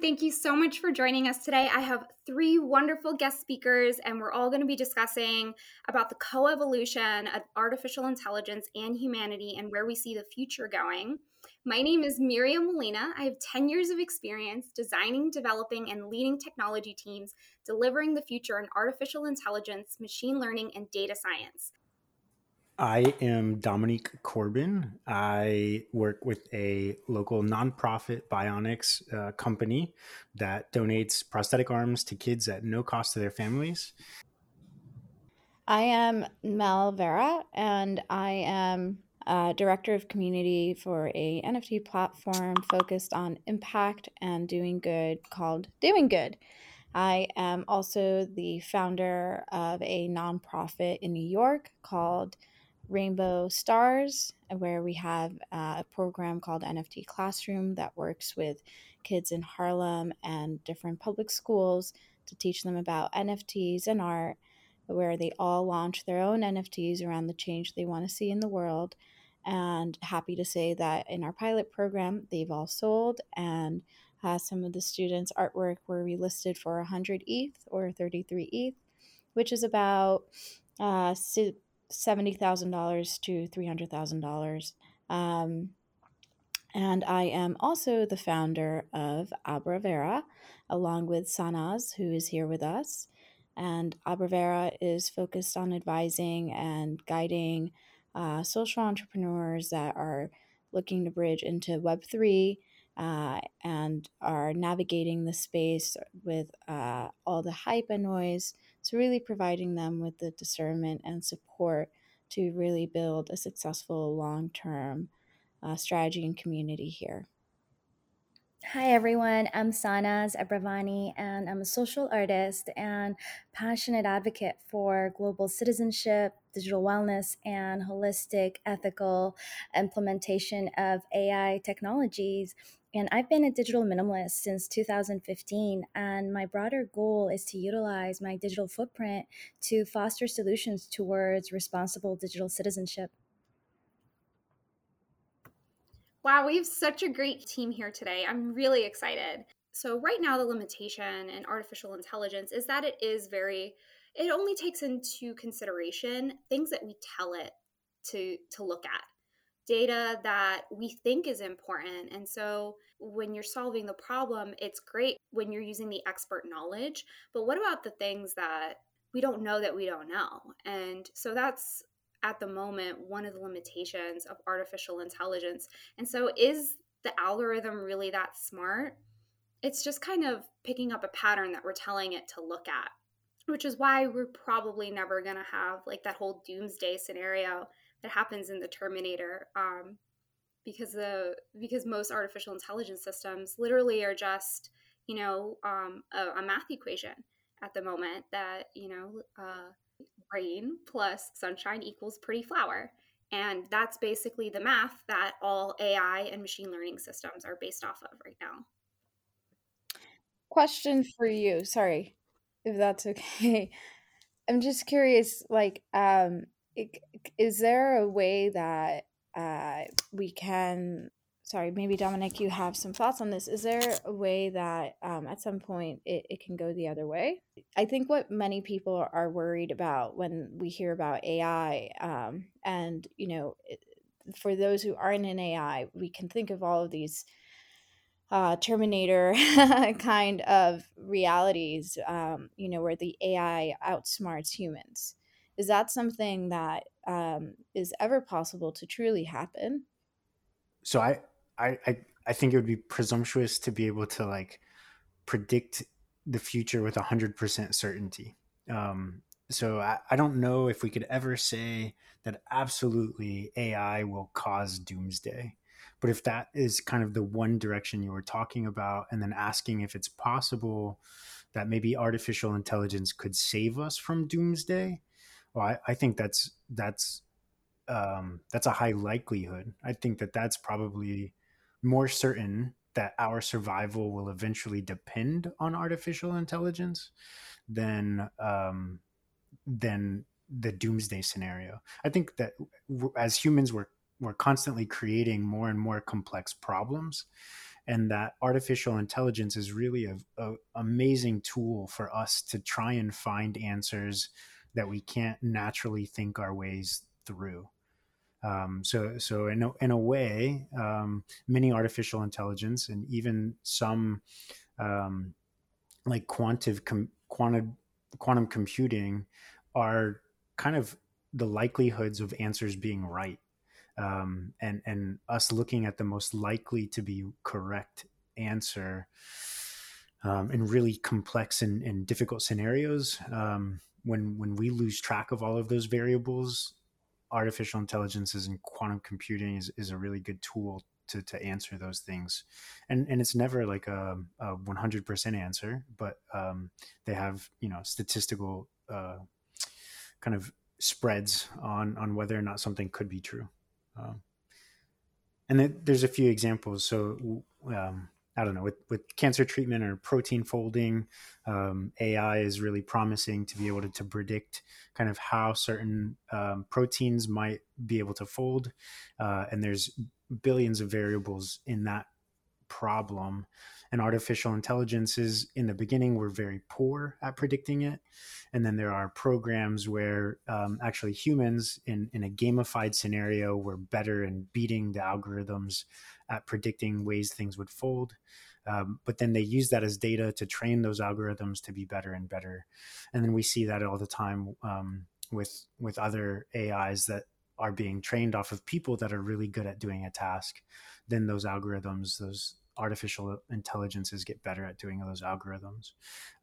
Thank you so much for joining us today. I have three wonderful guest speakers, and we're all going to be discussing about the coevolution of artificial intelligence and humanity and where we see the future going. My name is Miriam Molina. I have 10 years of experience designing, developing, and leading technology teams delivering the future in artificial intelligence, machine learning, and data science. I am Dominique Corbin. I work with a local nonprofit bionics uh, company that donates prosthetic arms to kids at no cost to their families. I am Mel Vera, and I am uh, director of community for a NFT platform focused on impact and doing good called Doing Good. I am also the founder of a nonprofit in New York called Rainbow Stars, where we have uh, a program called NFT Classroom that works with kids in Harlem and different public schools to teach them about NFTs and art, where they all launch their own NFTs around the change they want to see in the world. And happy to say that in our pilot program, they've all sold, and uh, some of the students' artwork were relisted for 100 ETH or 33 ETH, which is about uh, $70,000 to $300,000. Um, and I am also the founder of Abravera, along with Sanaz, who is here with us. And Abravera is focused on advising and guiding uh, social entrepreneurs that are looking to bridge into Web3 uh, and are navigating the space with uh, all the hype and noise so, really providing them with the discernment and support to really build a successful long term uh, strategy and community here. Hi everyone, I'm Sanaz Abravani and I'm a social artist and passionate advocate for global citizenship, digital wellness, and holistic ethical implementation of AI technologies and I've been a digital minimalist since 2015. And my broader goal is to utilize my digital footprint to foster solutions towards responsible digital citizenship. Wow, we have such a great team here today. I'm really excited. So, right now, the limitation in artificial intelligence is that it is very, it only takes into consideration things that we tell it to, to look at data that we think is important. And so when you're solving the problem, it's great when you're using the expert knowledge. But what about the things that we don't know that we don't know? And so that's at the moment one of the limitations of artificial intelligence. And so is the algorithm really that smart? It's just kind of picking up a pattern that we're telling it to look at, which is why we're probably never going to have like that whole doomsday scenario that happens in the Terminator, um, because the because most artificial intelligence systems literally are just you know um, a, a, math equation at the moment that you know uh, rain plus sunshine equals pretty flower, and that's basically the math that all AI and machine learning systems are based off of right now. Question for you, sorry, if that's okay. I'm just curious, like, um, is there a way that uh, we can sorry maybe Dominique you have some thoughts on this. Is there a way that um, at some point it, it can go the other way? I think what many people are worried about when we hear about ai um, and you know for those who aren't in ai we can think of all of these uh, terminator kind of realities um, you know where the ai outsmarts humans. Is that something that um, is ever possible to truly happen? So I, I, I, I think it would be presumptuous to be able to like predict the future with hundred percent certainty. Um, so I, I don't know if we could ever say that absolutely AI will cause doomsday, but if that is kind of the one direction you were talking about, and then asking if it's possible that maybe artificial intelligence could save us from doomsday, well, I, I think that's that's um, that's a high likelihood. I think that that's probably more certain that our survival will eventually depend on artificial intelligence than um, than the doomsday scenario. I think that as humans, we're we're constantly creating more and more complex problems, and that artificial intelligence is really a, a amazing tool for us to try and find answers that we can't naturally think our ways through. Um, so, so in a, in a way, um, many artificial intelligence and even some um, like quantum com- quantum quantum computing are kind of the likelihoods of answers being right, um, and and us looking at the most likely to be correct answer um, in really complex and, and difficult scenarios. Um, when when we lose track of all of those variables, artificial intelligences and quantum computing is, is a really good tool to, to answer those things. And, and it's never like a, a 100% answer, but um, they have, you know, statistical uh, kind of spreads on, on whether or not something could be true. Um, and there's a few examples. So um, I don't know, with, with cancer treatment or protein folding, um, AI is really promising to be able to, to predict kind of how certain um, proteins might be able to fold. Uh, and there's billions of variables in that problem. And artificial intelligences in the beginning were very poor at predicting it. And then there are programs where um, actually humans in, in a gamified scenario were better in beating the algorithms at predicting ways things would fold. Um, but then they use that as data to train those algorithms to be better and better. And then we see that all the time um, with with other AIs that are being trained off of people that are really good at doing a task. Then those algorithms, those artificial intelligences get better at doing those algorithms.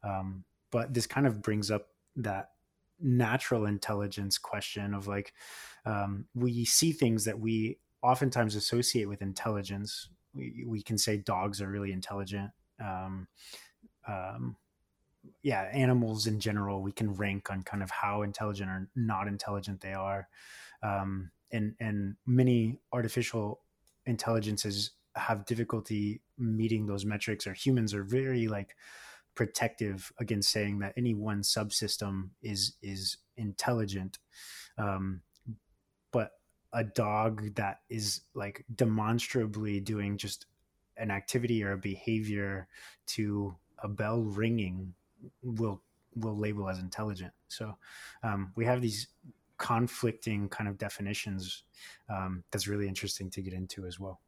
Um, but this kind of brings up that natural intelligence question of like um, we see things that we oftentimes associate with intelligence. We, we can say dogs are really intelligent. Um, um, yeah, animals in general, we can rank on kind of how intelligent or not intelligent they are. Um, and, and many artificial intelligences have difficulty meeting those metrics or humans are very like protective against saying that any one subsystem is is intelligent um, but a dog that is like demonstrably doing just an activity or a behavior to a bell ringing will will label as intelligent. So um, we have these conflicting kind of definitions um, that's really interesting to get into as well.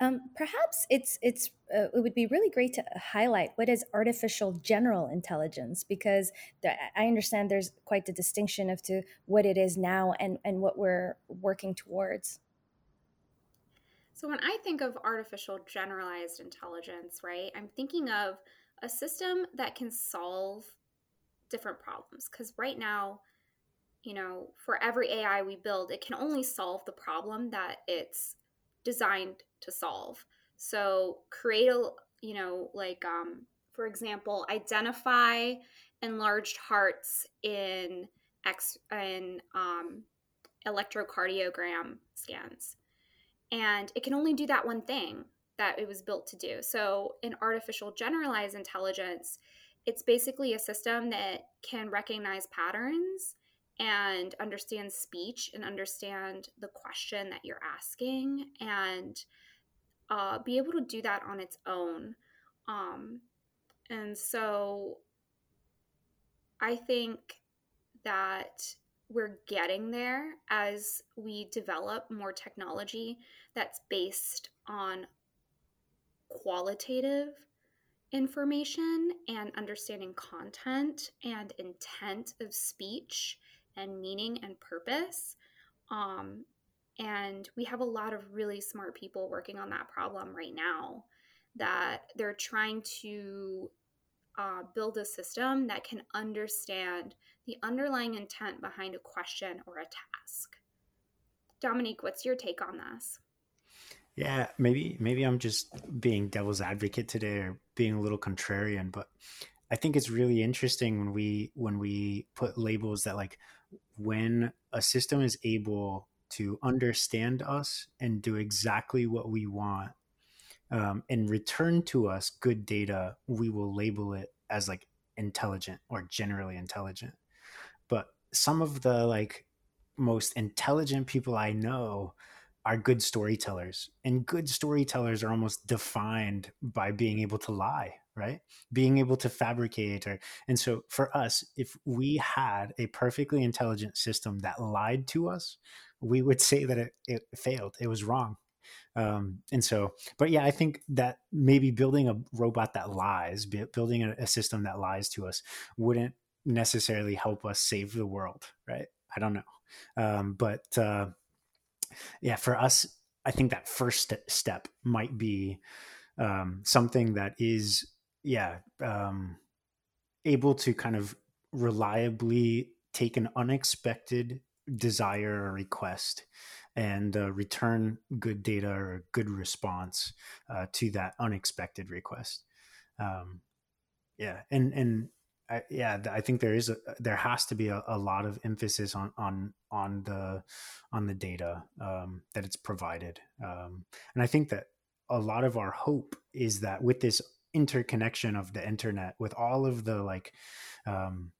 Um, perhaps it's it's uh, it would be really great to highlight what is artificial general intelligence because the, I understand there's quite the distinction of to what it is now and and what we're working towards. So when I think of artificial generalized intelligence, right, I'm thinking of a system that can solve different problems because right now you know for every ai we build it can only solve the problem that it's designed to solve. So create a, you know, like, um, for example, identify enlarged hearts in X in um, electrocardiogram scans, and it can only do that one thing that it was built to do. So in artificial generalized intelligence, it's basically a system that can recognize patterns and understand speech and understand the question that you're asking and uh, be able to do that on its own. Um, and so I think that we're getting there as we develop more technology that's based on qualitative information and understanding content and intent of speech and meaning and purpose. Um, and we have a lot of really smart people working on that problem right now that they're trying to uh, build a system that can understand the underlying intent behind a question or a task. Dominique, what's your take on this? Yeah, maybe maybe I'm just being devil's advocate today or being a little contrarian, but I think it's really interesting when we when we put labels that like when a system is able to understand us and do exactly what we want um, and return to us good data, we will label it as like intelligent or generally intelligent. But some of the like most intelligent people I know are good storytellers and good storytellers are almost defined by being able to lie right being able to fabricate or and so for us if we had a perfectly intelligent system that lied to us we would say that it, it failed. It was wrong. Um, and so but yeah i think that maybe building a robot that lies building a, system that lies to us wouldn't necessarily help us save the world right? I don't know. Um, but uh, yeah, for us, I think that first step might be um, something that is, yeah, um, able to kind of reliably take an unexpected desire or request and uh, return good data or good response uh, to that unexpected request. Um, yeah, and and I, yeah, I think there is a there has to be a, a, lot of emphasis on on on the on the data um, that it's provided, um, and I think that a lot of our hope is that with this interconnection of the internet, with all of the like um,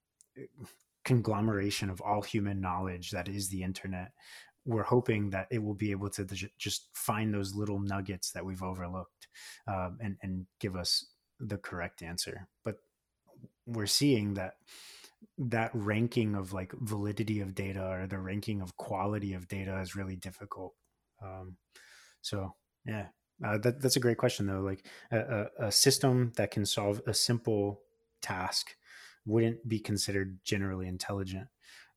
conglomeration of all human knowledge that is the internet, we're hoping that it will be able to just find those little nuggets that we've overlooked um, and and give us the correct answer. But we're seeing that that ranking of like validity of data or the ranking of quality of data is really difficult. Um, so yeah, uh, that, that's a great question though. Like a, a, system that can solve a simple task wouldn't be considered generally intelligent,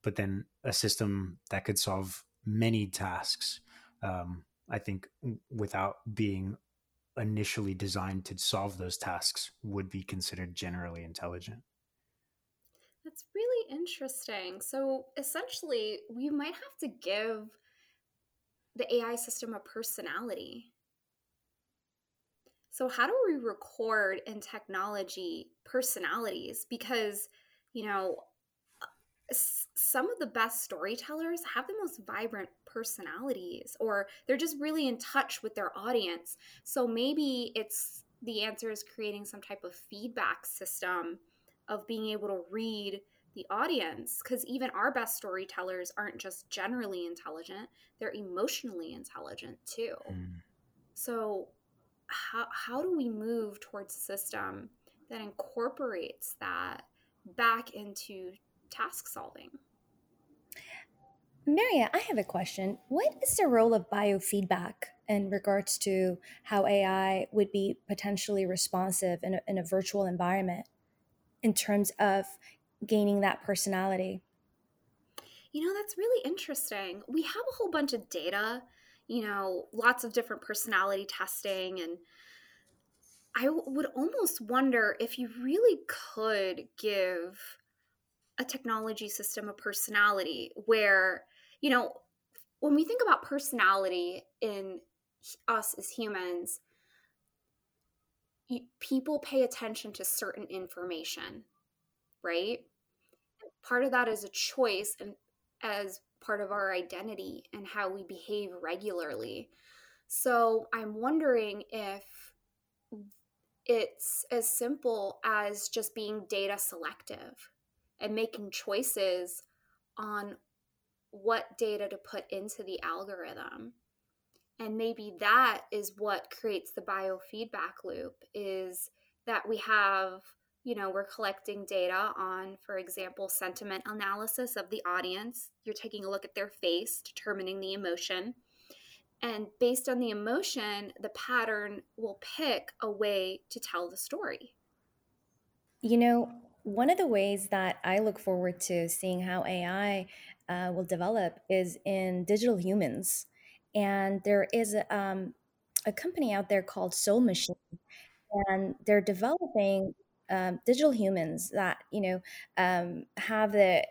but then a system that could solve many tasks, um, I think without being initially designed to solve those tasks would be considered generally intelligent. That's really interesting. So essentially, we might have to give the AI system a personality. So, how do we record in technology personalities? Because, you know, some of the best storytellers have the most vibrant personalities or they're just really in touch with their audience. So maybe it's the answer is creating some type of feedback system of being able to read the audience because even our best storytellers aren't just generally intelligent, they're emotionally intelligent too. Mm. So how how do we move towards a system that incorporates that back into task solving? Maria, I have a question. What is the role of biofeedback in regards to how AI would be potentially responsive in a, in a virtual environment in terms of gaining that personality? You know, that's really interesting. We have a whole bunch of data, you know, lots of different personality testing. And I would almost wonder if you really could give a technology system a personality where you know, when we think about personality in us as humans, people pay attention to certain information, right? part of that is a choice and as part of our identity and how we behave regularly. So I'm wondering if it's as simple as just being data selective and making choices on what data to put into the algorithm and maybe that is what creates the biofeedback loop is that we have you know we're collecting data on for example sentiment analysis of the audience. You're taking a look at their face determining the emotion. And based on the emotion the pattern will pick a way to tell the story. You know one of the ways that i look forward to seeing how ai uh, will develop is in digital humans. And there is um, a company out there called Soul Machine, and they're developing um, digital humans that you know um, have the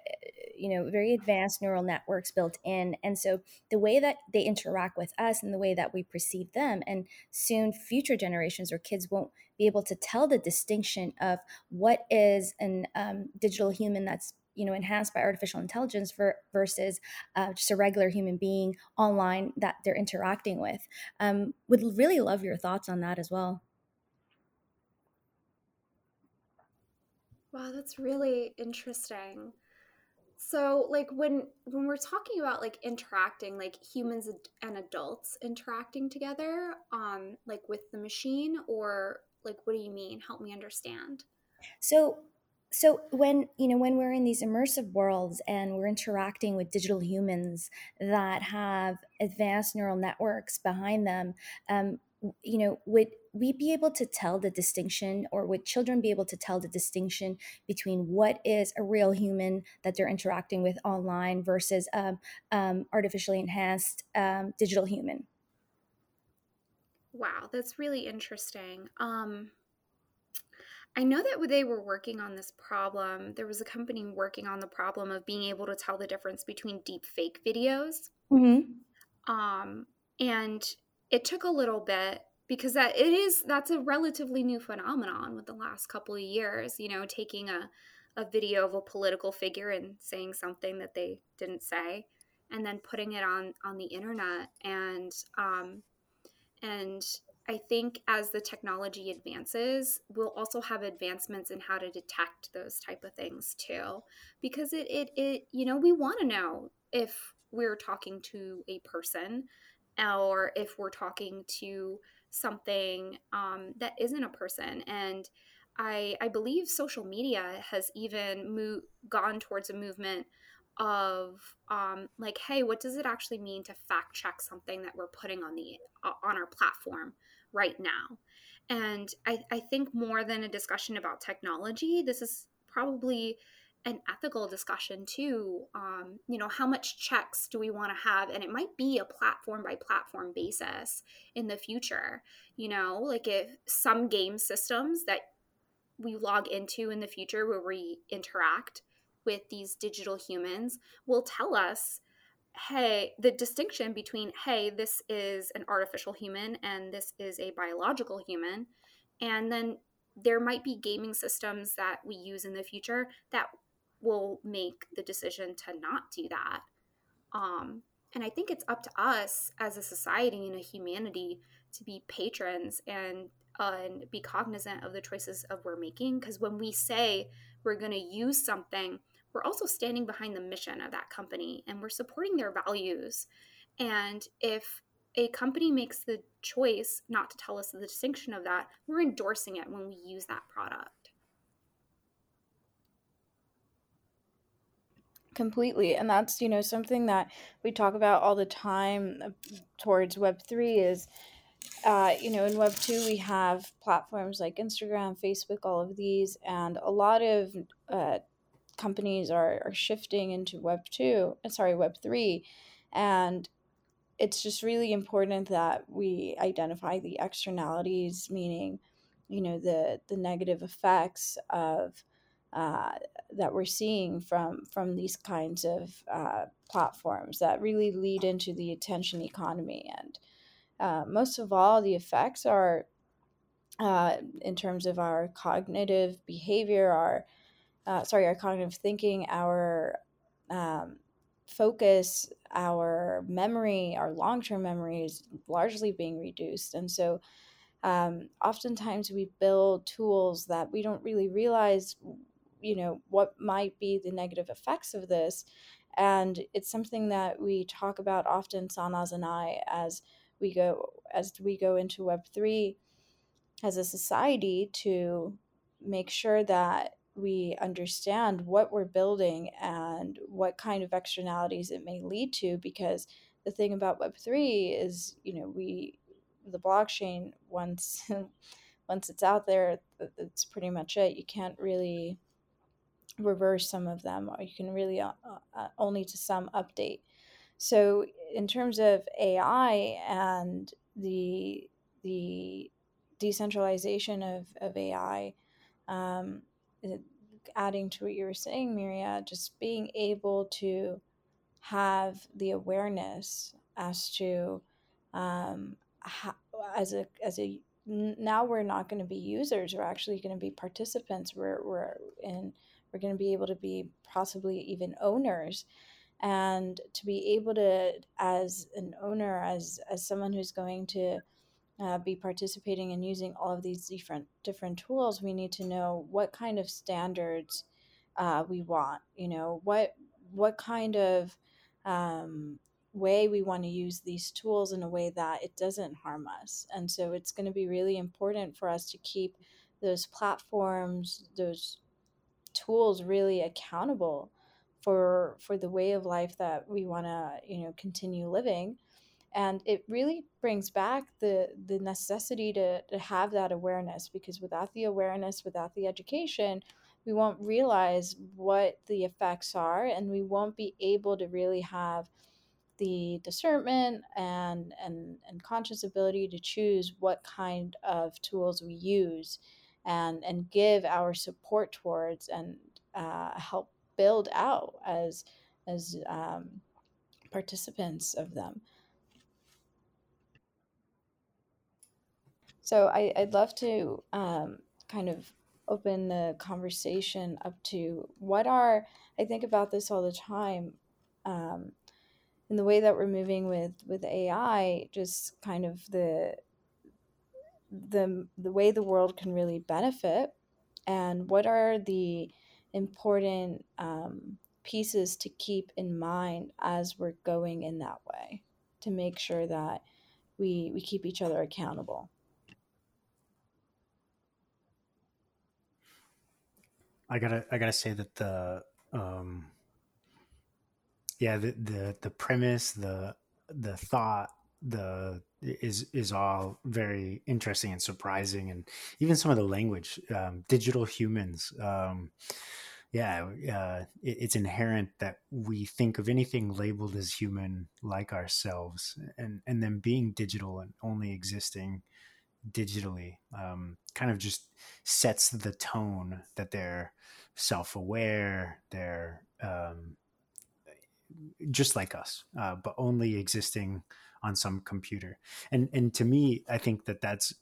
you know very advanced neural networks built in. And so the way that they interact with us and the way that we perceive them and soon future generations or kids won't be able to tell the distinction of what is an um, digital human that's you know enhanced by artificial intelligence for, versus uh, just a regular human being online that they're interacting with. Um, would really love your thoughts on that as well wow that's really interesting. So like when when we're talking about like interacting like humans and adults interacting together um like with the machine or like what do you mean? Help me understand. So so when you know when we're in these immersive worlds and we're interacting with digital humans that have advanced neural networks behind them um, you know would we be able to tell the distinction or would children be able to tell the distinction between what is a real human that they're interacting with online versus um, um, artificially enhanced um, digital human wow that's really interesting um, I know that they were working on this problem. There was a company working on the problem of being able to tell the difference between deep fake videos. Mm-hmm. Um, and it took a little bit because that it is that's a relatively new phenomenon with the last couple of years. You know, taking a a video of a political figure and saying something that they didn't say, and then putting it on on the internet and um, and I think as the technology advances, we'll also have advancements in how to detect those type of things too. Because it it, it you know, we want to know if we're talking to a person or if we're talking to something um, that isn't a person. And I, I believe social media has even mo- gone towards a movement of um, like, hey, what does it actually mean to fact check something that we're putting on the uh, on our platform? right now. And I, I think more than a discussion about technology, this is probably an ethical discussion too. Um, you know, how much checks do we want to have? And it might be a platform by platform basis in the future. You know, like if some game systems that we log into in the future where we interact with these digital humans will tell us hey, the distinction between, hey, this is an artificial human and this is a biological human. And then there might be gaming systems that we use in the future that will make the decision to not do that. Um, and I think it's up to us as a society and a humanity to be patrons and uh, and be cognizant of the choices of we're making. Because when we say we're going to use something we're also standing behind the mission of that company and we're supporting their values. And if a company makes the choice not to tell us the distinction of that, we're endorsing it when we use that product. Completely and that's you know something that we talk about all the time uh, towards web3 is uh, you know in web 2 we have platforms like instagram facebook all of these and a lot of uh, companies are, are shifting into web 2 uh, sorry web 3 and it's just really important that we identify the externalities meaning you know the the negative effects of uh, that we're seeing from from these kinds of uh, platforms that really lead into the attention economy and uh, most of all the effects are uh, in terms of our cognitive behavior our uh, sorry, our cognitive thinking, our um, focus, our memory, our long term memory is largely being reduced. And so, um, oftentimes we build tools that we don't really realize, you know, what might be the negative effects of this. And it's something that we talk about often, Sanaz and I, as we go as we go into Web three as a society to make sure that we understand what we're building and what kind of externalities it may lead to because the thing about web3 is you know we the blockchain once once it's out there it's pretty much it you can't really reverse some of them or you can really uh, uh, only to some update. So in terms of ai and the the decentralization of, of ai um, adding to what you were saying, Miria, just being able to have the awareness as to um, how, as a as a now we're not going to be users we're actually going to be participants we're we're in we're going to be able to be possibly even owners. And to be able to as an owner as as someone who's going to uh, be participating and using all of these different different tools we need to know what kind of standards uh, we want you know what what kind of um, way we want to use these tools in a way that it doesn't harm us. And so it's going to be really important for us to keep those platforms those tools really accountable for for the way of life that we want to you know continue living. And it really brings back the the necessity to, to have that awareness because without the awareness without the education we won't realize what the effects are and we won't be able to really have the discernment and and and conscious ability to choose what kind of tools we use and and give our support towards and uh, help build out as as um, participants of them. So I, would love to um, kind of open the conversation up to what are I think about this all the time. Um, in the way that we're moving with with AI, just kind of the the the way the world can really benefit, and what are the important um, pieces to keep in mind as we're going in that way to make sure that we we keep each other accountable. I gotta I gotta say that the um, yeah the the the premise the the thought the is is all very interesting and surprising and even some of the language um, digital humans um, yeah uh, it, it's inherent that we think of anything labeled as human like ourselves and and then being digital and only existing digitally um, kind of just sets the tone that they're self-aware they're um, just like us, uh, but only existing on some computer. And and to me, I think that that's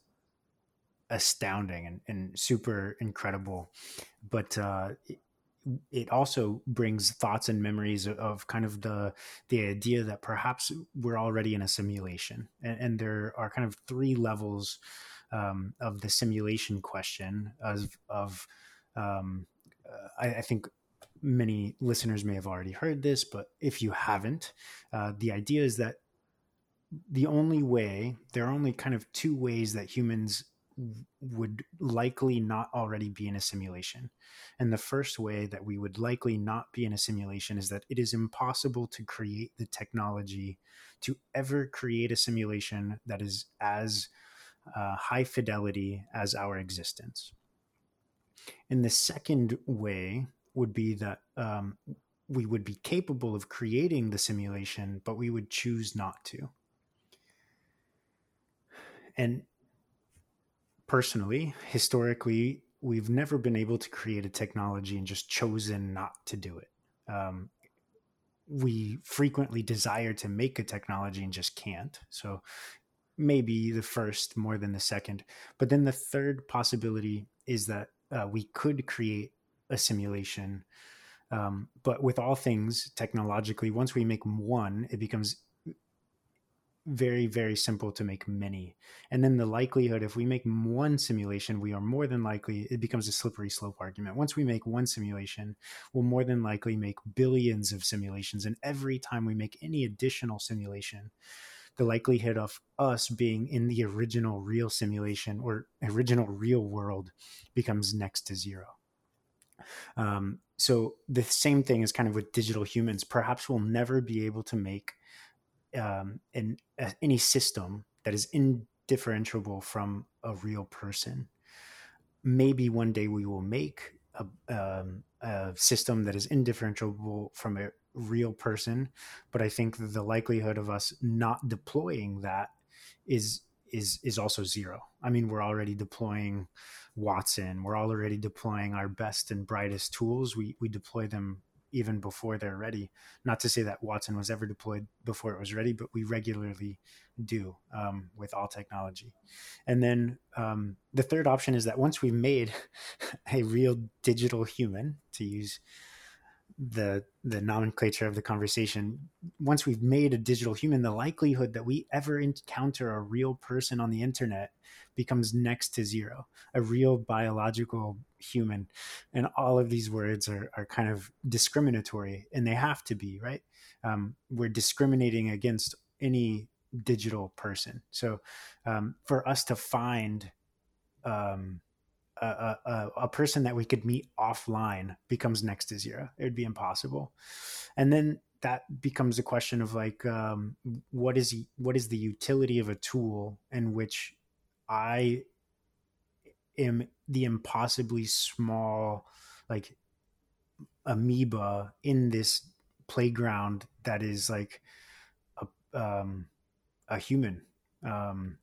astounding and, and super incredible. But uh, it, also brings thoughts and memories of, of, kind of the the idea that perhaps we're already in a simulation, and, and there are kind of three levels um, of the simulation question of of um, uh, I, I, think many listeners may have already heard this, but if you haven't, uh, the idea is that the only way, there are only kind of two ways that humans would likely not already be in a simulation. And the first way that we would likely not be in a simulation is that it is impossible to create the technology to ever create a simulation that is as uh, high fidelity as our existence. And the second way would be that um, we would be capable of creating the simulation, but we would choose not to. And personally, historically, we've never been able to create a technology and just chosen not to do it. Um, we frequently desire to make a technology and just can't. So maybe the first more than the second. But then the third possibility is that uh, we could create a simulation. Um, but with all things technologically, once we make one, it becomes very, very simple to make many. And then the likelihood, if we make one simulation, we are more than likely, it becomes a slippery slope argument. Once we make one simulation, we'll more than likely make billions of simulations. And every time we make any additional simulation, the likelihood of us being in the original real simulation or original real world becomes next to zero. Um, so the same thing is kind of with digital humans. Perhaps we'll never be able to make um, a, any system that is indifferentiable from a real person. Maybe one day we will make a, um, a system that is indifferentiable from a real person, but I think the likelihood of us not deploying that is is is also zero. I mean, we're already deploying Watson. We're already deploying our best and brightest tools. We we deploy them even before they're ready. Not to say that Watson was ever deployed before it was ready, but we regularly do um, with all technology. And then um, the third option is that once we've made a real digital human, to use the the nomenclature of the conversation once we've made a digital human the likelihood that we ever encounter a real person on the internet becomes next to zero a real biological human. And all of these words are, are kind of discriminatory and they have to be right? Um, we're discriminating against any digital person. So um, for us to find um, a, a, person that we could meet offline becomes next to zero. It would be impossible. And then that becomes a question of like, um, what is what is the utility of a tool in which I am the impossibly small, like amoeba in this playground that is like a, um, a human. Um,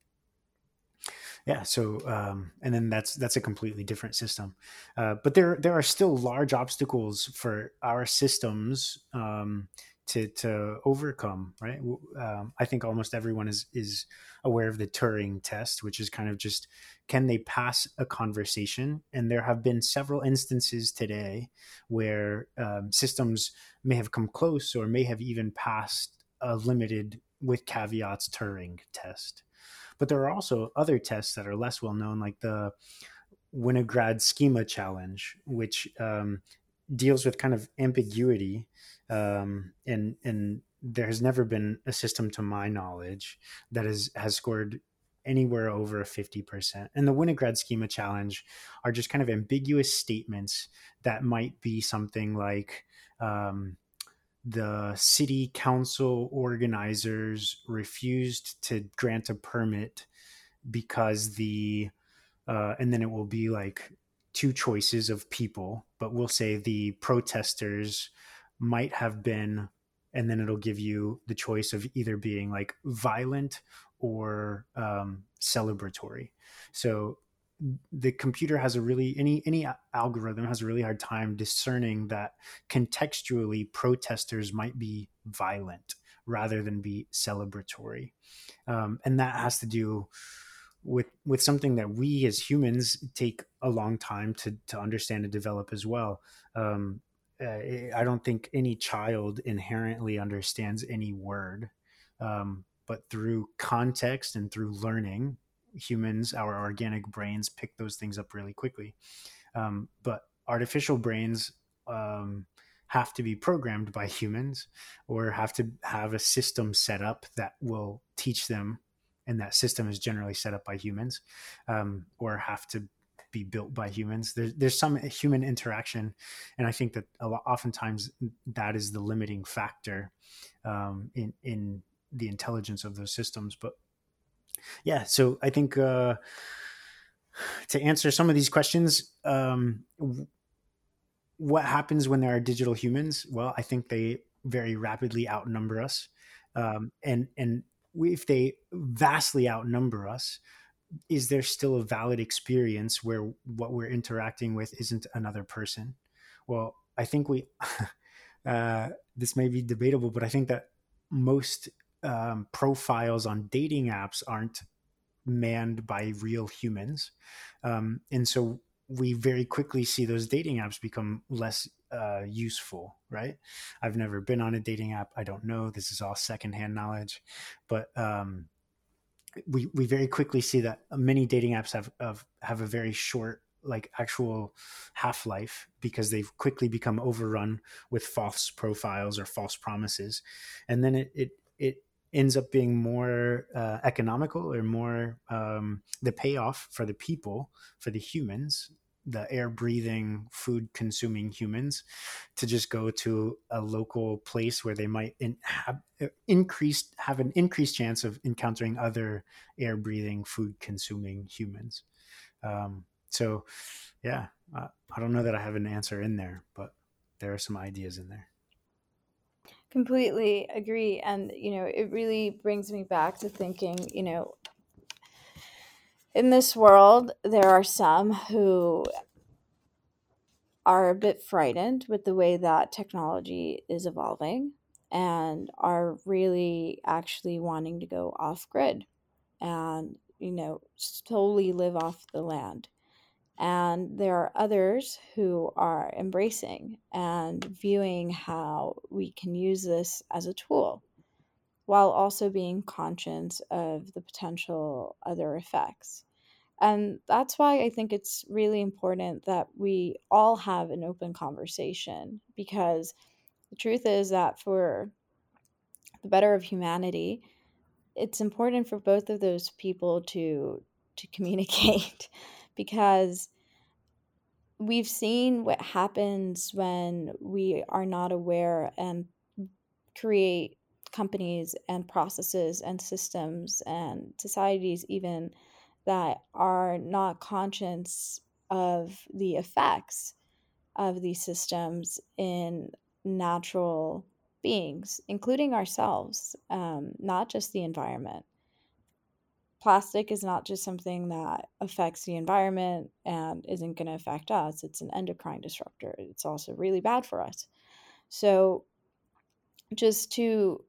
yeah so um, and then that's that's a completely different system. Uh, but there there are still large obstacles for our systems um, to to overcome right? Um, i think almost everyone is is aware of the turing test which is kind of just can they pass a conversation? And there have been several instances today where um, systems may have come close or may have even passed a limited with caveats turing test but there are also other tests that are less well known, like the Winograd Schema Challenge, which um, deals with kind of ambiguity, um, and and there has never been a system, to my knowledge, that has has scored anywhere over 50%. And the Winograd Schema Challenge are just kind of ambiguous statements that might be something like. Um, the city council organizers refused to grant a permit because the uh, and then it will be like two choices of people but we'll say the protesters might have been and then it'll give you the choice of either being like violent or um, celebratory. So the computer has a really any any algorithm has a really hard time discerning that contextually protesters might be violent rather than be celebratory. Um, and that has to do with with something that we as humans take a long time to to understand and develop as well. Um, uh, i don't think any child inherently understands any word um, but through context and through learning humans, our organic brains pick those things up really quickly. Um, but artificial brains um, have to be programmed by humans or have to have a system set up that will teach them. And that system is generally set up by humans um, or have to be built by humans. There's, there's some human interaction. And I think that a lot, oftentimes that is the limiting factor um, in, in the intelligence of those systems. But yeah so i think uh, to answer some of these questions um, what happens when there are digital humans? Well i think they very rapidly outnumber us. Um, and and if they vastly outnumber us is there still a valid experience where what we're interacting with isn't another person? Well i think we uh, this may be debatable but i think that most um, profiles on dating apps aren't manned by real humans. Um, and so we very quickly see those dating apps become less uh, useful, right? I've never been on a dating app. I don't know. This is all secondhand knowledge. But um, we, we very quickly see that many dating apps have, have, have a very short like actual half life because they've quickly become overrun with false profiles or false promises, and then it it it ends up being more uh, economical or more um, the payoff for the people, for the humans, the air breathing, food consuming humans, to just go to a local place where they might in, have uh, increased have an increased chance of encountering other air breathing, food consuming humans. Um, so, yeah, uh, I don't know that I have an answer in there, but there are some ideas in there. Completely agree. And, you know, it really brings me back to thinking, you know, in this world, there are some who are a bit frightened with the way that technology is evolving and are really actually wanting to go off grid and, you know, solely live off the land. And there are others who are embracing and viewing how we can use this as a tool while also being conscious of the potential other effects. And that's why I think it's really important that we all have an open conversation because the truth is that for the better of humanity, it's important for both of those people to to communicate because we've seen what happens when we are not aware and create companies and processes and systems and societies even that are not conscious of the effects of these systems in natural beings, including ourselves, um, not just the environment. Plastic is not just something that affects the environment and isn't going to affect us, it's an endocrine disruptor. It's also really bad for us. So, just to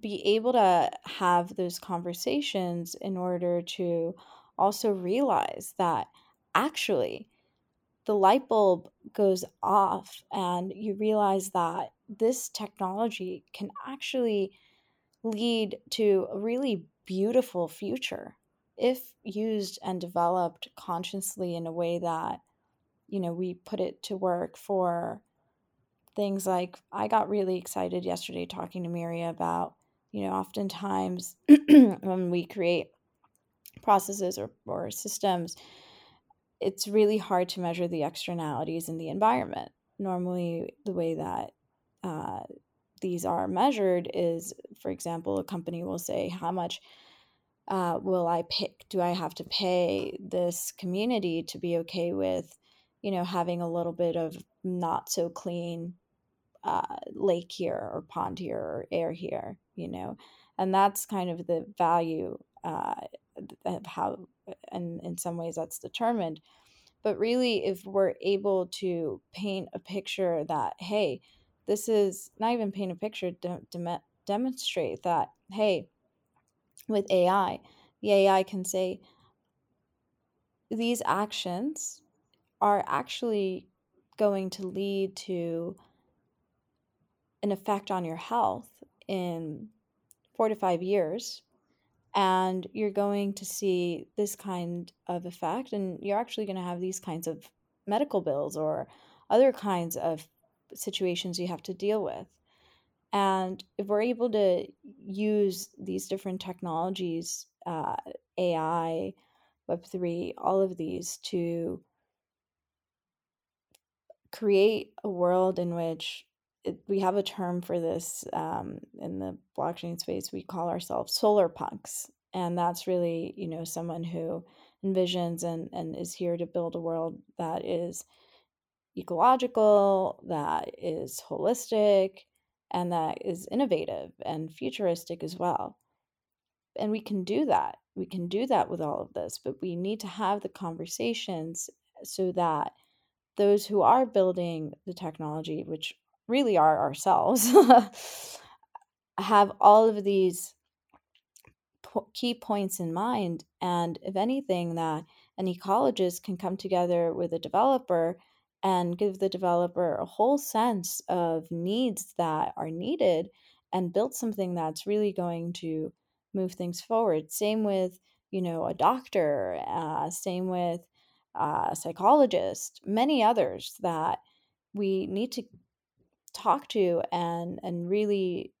be able to have those conversations in order to also realize that actually the light bulb goes off and you realize that this technology can actually lead to a really beautiful future if used and developed consciously in a way that you know we put it to work for things like i got really excited yesterday talking to miria about you know oftentimes when we create processes or, or systems, it's really hard to measure the externalities in the environment. Normally, the way that uh, these are measured is, for example, a company will say, How much uh, will I pick? Do I have to pay this community to be okay with, you know, having a little bit of not so clean uh, lake here or pond here or air here, you know? And that's kind of the value uh, of how and in some ways that's determined but really if we're able to paint a picture that hey this is not even paint a picture de- de- demonstrate that hey with ai the ai can say these actions are actually going to lead to an effect on your health in four to five years and you're going to see this kind of effect and you're actually going to have these kinds of medical bills or other kinds of situations you have to deal with and if we're able to use these different technologies uh, ai web3 all of these to create a world in which it, we have a term for this um, in the blockchain space. We call ourselves solar punks, and that's really you know someone who envisions and and is here to build a world that is ecological, that is holistic, and that is innovative and futuristic as well. And we can do that. We can do that with all of this, but we need to have the conversations so that those who are building the technology, which really are ourselves, have all of these key points in mind. And if anything, that an ecologist can come together with a developer and give the developer a whole sense of needs that are needed and build something that's really going to move things forward. Same with, you know, a doctor, uh, same with uh, a psychologist, many others that we need to talk to and and really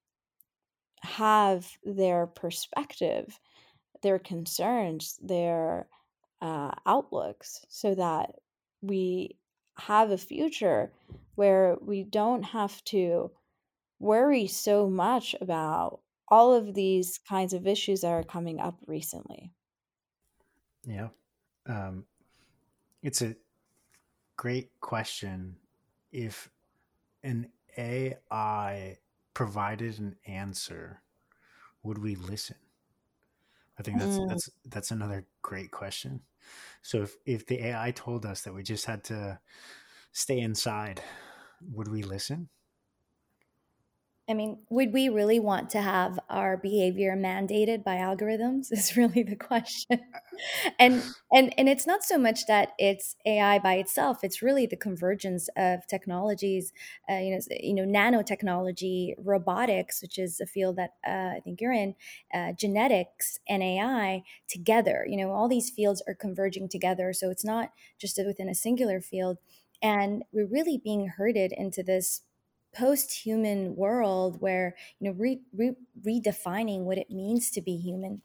have their perspective their concerns their uh, outlooks so that we have a future where we don't have to worry so much about all of these kinds of issues that are coming up recently yeah um, it's a great question if an AI provided an answer, would we listen? I think that's mm. that's that's another great question. So if if the AI told us that we just had to stay inside, would we listen? I mean, would we really want to have our behavior mandated by algorithms? Is really the question. and and and it's not so much that it's AI by itself. It's really the convergence of technologies. Uh, you know, you know, nanotechnology, robotics, which is a field that uh, I think you're in, uh, genetics and AI together. You know, all these fields are converging together. So it's not just within a singular field. And we're really being herded into this post-human world where you know re, re, redefining what it means to be human.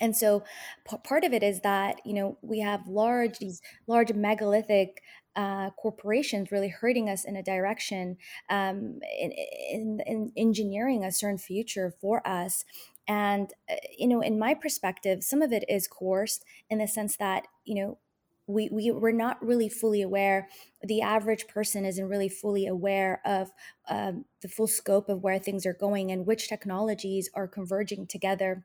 And so p- part of it is that you know we have large these large megalithic uh, corporations really hurting us in a direction um, in, in, in engineering a certain future for us. And uh, you know in my perspective some of it is coerced in the sense that you know we, we we're not really fully aware the average person isn't really fully aware of um, the full scope of where things are going and which technologies are converging together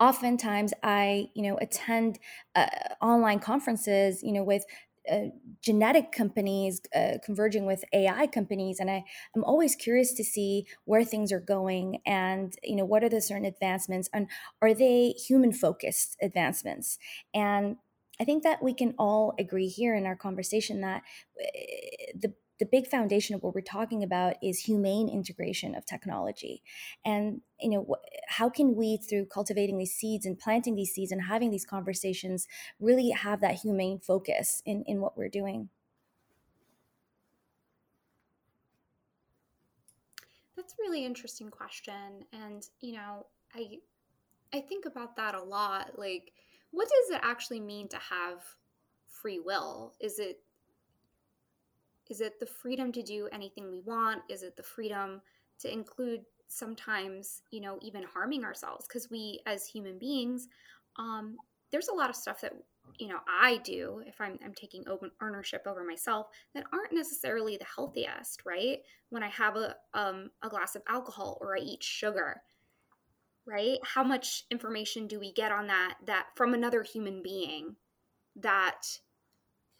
oftentimes i you know attend uh, online conferences you know with uh, genetic companies uh, converging with AI companies, and I am always curious to see where things are going, and you know what are the certain advancements, and are they human focused advancements? And I think that we can all agree here in our conversation that eh, the the big foundation of what we're talking about is humane integration of technology. And you know how can we through cultivating these seeds and planting these seeds and having these conversations really have that humane focus in in what we're doing? That's a really interesting question and you know i i think about that a lot like what does it actually mean to have free will? Is it is it the freedom to do anything we want? Is it the freedom to include sometimes, you know, even harming ourselves? Because we as human beings, um, there's a lot of stuff that you know I do if I'm, I'm taking ownership over myself that aren't necessarily the healthiest, right? When I have a um, a glass of alcohol or I eat sugar, right? How much information do we get on that that from another human being that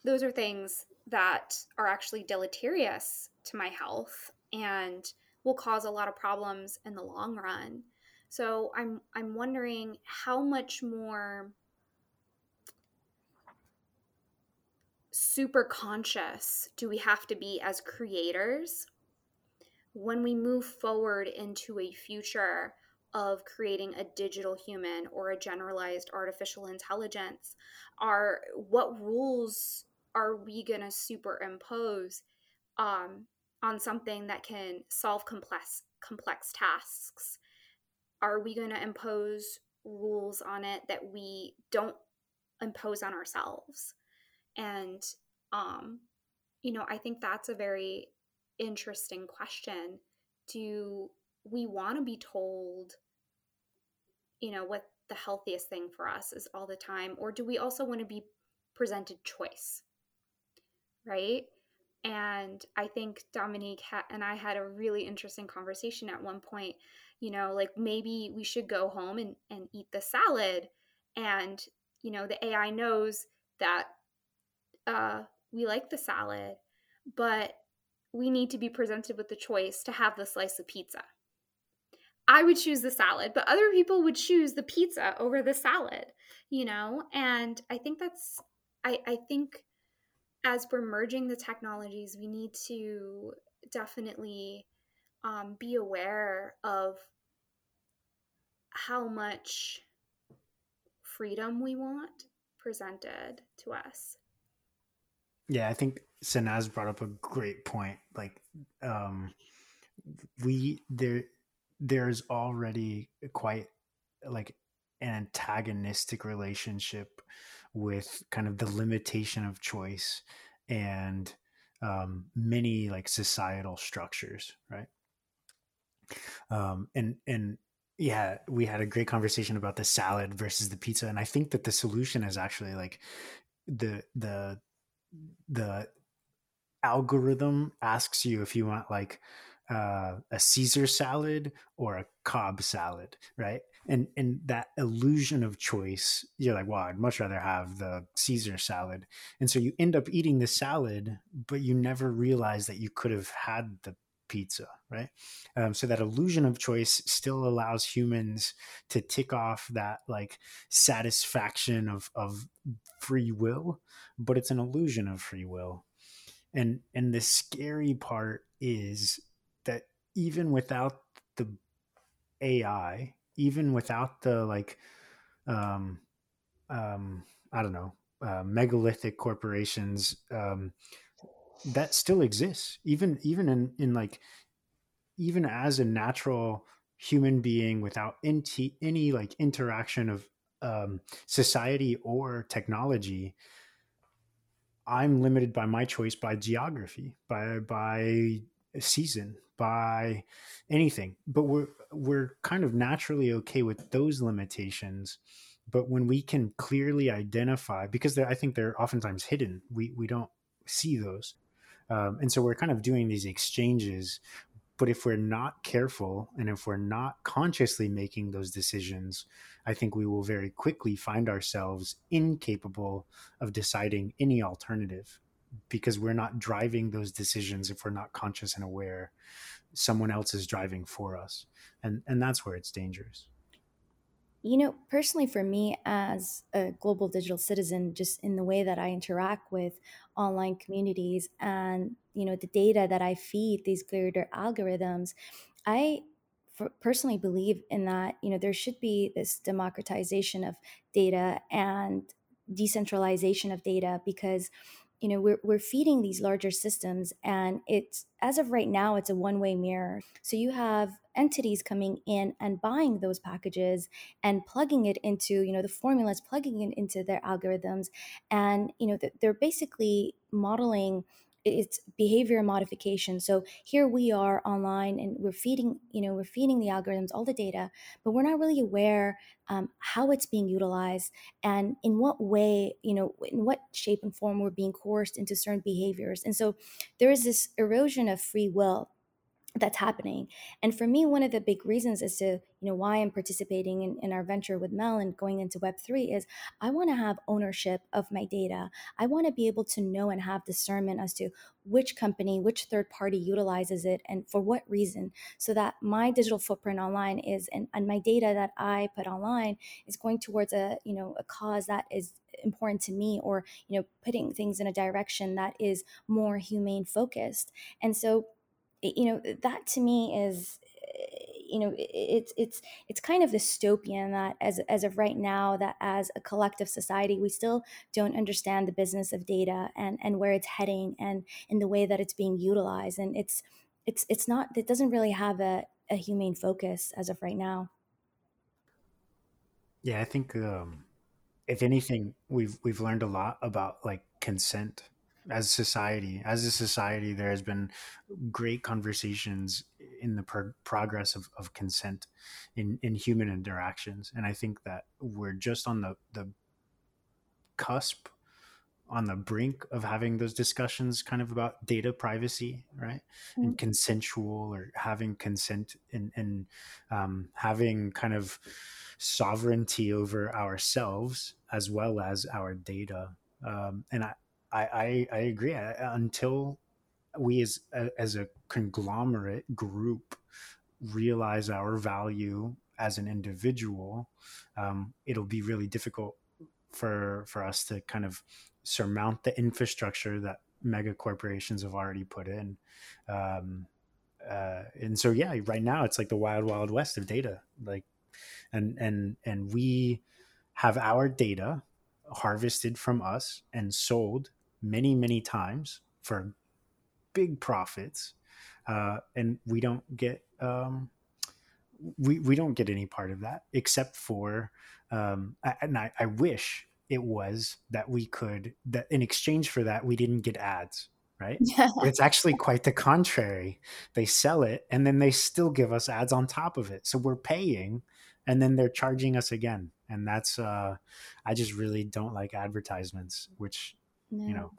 those are things that are actually deleterious to my health and will cause a lot of problems in the long run? So i'm i'm wondering how much more super conscious do we have to be as creators when we move forward into a future of creating a digital human or a generalized artificial intelligence are what rules are we going to superimpose um, on something that can solve complex complex tasks? Are we going to impose rules on it that we don't impose on ourselves? And um, you know i think that's a very interesting question. Do we want to be told you know what the healthiest thing for us is all the time or do we also want to be presented choice? Right? And i think dominique and i had a really interesting conversation at one point you know like maybe we should go home and, and eat the salad. And you know the ai knows that uh, we like the salad but we need to be presented with the choice to have the slice of pizza I would choose the salad, but other people would choose the pizza over the salad, you know? And I think that's, I, I think as we're merging the technologies, we need to definitely um, be aware of how much freedom we want presented to us. Yeah, I think Sanaz brought up a great point. Like, um, we there there's already quite like an antagonistic relationship with kind of the limitation of choice and um, many like societal structures, right? Um, and and yeah, we had a great conversation about the salad versus the pizza, and I think that the solution is actually like the the the algorithm asks you if you want like uh, a Caesar salad or a Cobb salad, right? and and that illusion of choice you're like well i'd much rather have the caesar salad. And so you end up eating the salad but you never realize that you could have had the pizza right? Um, so that illusion of choice still allows humans to tick off that like satisfaction of of free will but it's an illusion of free will. And and the scary part is even without the ai even without the like um um i don't know uh, megalithic corporations um that still exists. Even even in in like even as a natural human being without any any like interaction of um society or technology i'm limited by my choice by geography by by season by anything but we're we're kind of naturally okay with those limitations. But when we can clearly identify because i think they're oftentimes hidden we we don't see those um, and so we're kind of doing these exchanges. But if we're not careful and if we're not consciously making those decisions i think we will very quickly find ourselves incapable of deciding any alternative because we're not driving those decisions if we're not conscious and aware someone else is driving for us. And and that's where it's dangerous. You know personally for me as a global digital citizen just in the way that i interact with online communities and you know the data that i feed these curator algorithms i personally believe in that you know there should be this democratization of data and decentralization of data because you know we're, we're feeding these larger systems and it's as of right now it's a one-way mirror. So you have entities coming in and buying those packages and plugging it into you know the formulas plugging it into their algorithms and you know they're basically modeling it's behavior modification. So here we are online and we're feeding you know we're feeding the algorithms all the data but we're not really aware um, how it's being utilized and in what way you know in what shape and form we're being coerced into certain behaviors. And so there is this erosion of free will that's happening. And for me one of the big reasons as to you know why i'm participating in, in our venture with mel and going into web3 is i want to have ownership of my data. I want to be able to know and have discernment as to which company which third party utilizes it and for what reason so that my digital footprint online is and, and my data that i put online is going towards a you know a cause that is important to me or you know putting things in a direction that is more humane focused. And so you know that to me is you know it's it's it's kind of dystopian that as as of right now that as a collective society we still don't understand the business of data and and where it's heading and in the way that it's being utilized. And it's it's it's not it doesn't really have a, a humane focus as of right now. Yeah i think um if anything we've we've learned a lot about like consent as society as a society there has been great conversations in the pro- progress of, of consent in in human interactions. And i think that we're just on the the cusp on the brink of having those discussions kind of about data privacy right? Mm-hmm. and consensual or having consent and and um, having kind of sovereignty over ourselves as well as our data. Um, and I, I, I, I agree. Until we as as a conglomerate group realize our value as an individual, um, it'll be really difficult for for us to kind of surmount the infrastructure that mega corporations have already put in. Um, uh, and so, yeah, right now it's like the wild, wild west of data. Like, and and and we have our data harvested from us and sold many, many times for big profits, uh, and we don't get um, we we don't get any part of that except for um, and I, I wish it was that we could that in exchange for that we didn't get ads right? Yeah. it's actually quite the contrary. They sell it and then they still give us ads on top of it. So we're paying and then they're charging us again. And that's uh i just really don't like advertisements which no. you know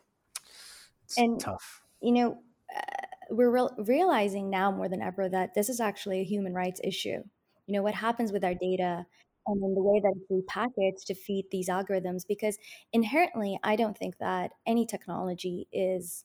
it's and, tough. you know uh, we're re- realizing now more than ever that this is actually a human rights issue. You know what happens with our data and then the way that it's repackaged to feed these algorithms because inherently i don't think that any technology is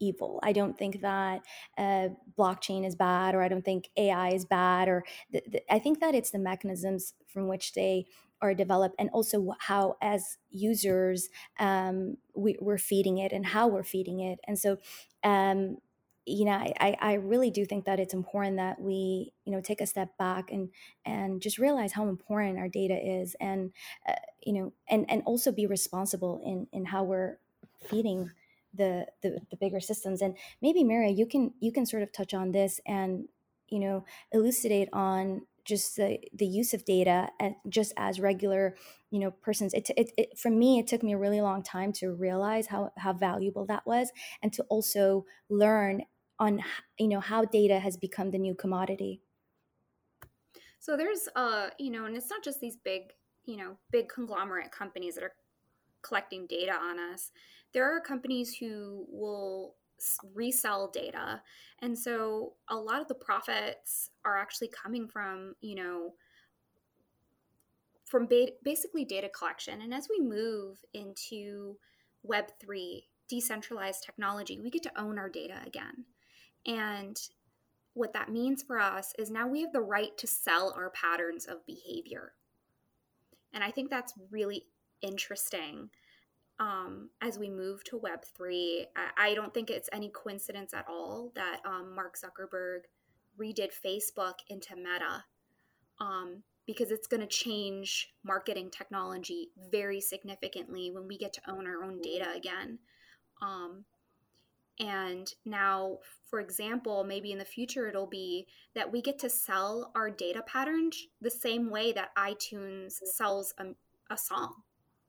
evil. I don't think that uh, blockchain is bad or i don't think ai is bad or th- th- i think that it's the mechanisms from which they are developed and also how as users um, we, are feeding it and how we're feeding it. And so um, you know I, I really do think that it's important that we you know take a step back and and just realize how important our data is and uh, you know and and also be responsible in in how we're feeding the, the the bigger systems. And maybe Maria you can you can sort of touch on this and you know elucidate on just the, the use of data and just as regular you know persons. It, it, it, for me it took me a really long time to realize how, how valuable that was and to also learn on you know how data has become the new commodity. So there's uh you know and it's not just these big you know big conglomerate companies that are collecting data on us. There are companies who will resell data. And so a lot of the profits are actually coming from you know from ba- basically data collection. And as we move into web3 decentralized technology we get to own our data again. And what that means for us is now we have the right to sell our patterns of behavior. And I think that's really interesting um, as we move to Web3. I, I, don't think it's any coincidence at all that um, Mark Zuckerberg redid Facebook into Meta um, because it's going to change marketing technology very significantly when we get to own our own data again. Um, and now, for example, maybe in the future it'll be that we get to sell our data patterns the same way that iTunes sells a, a song.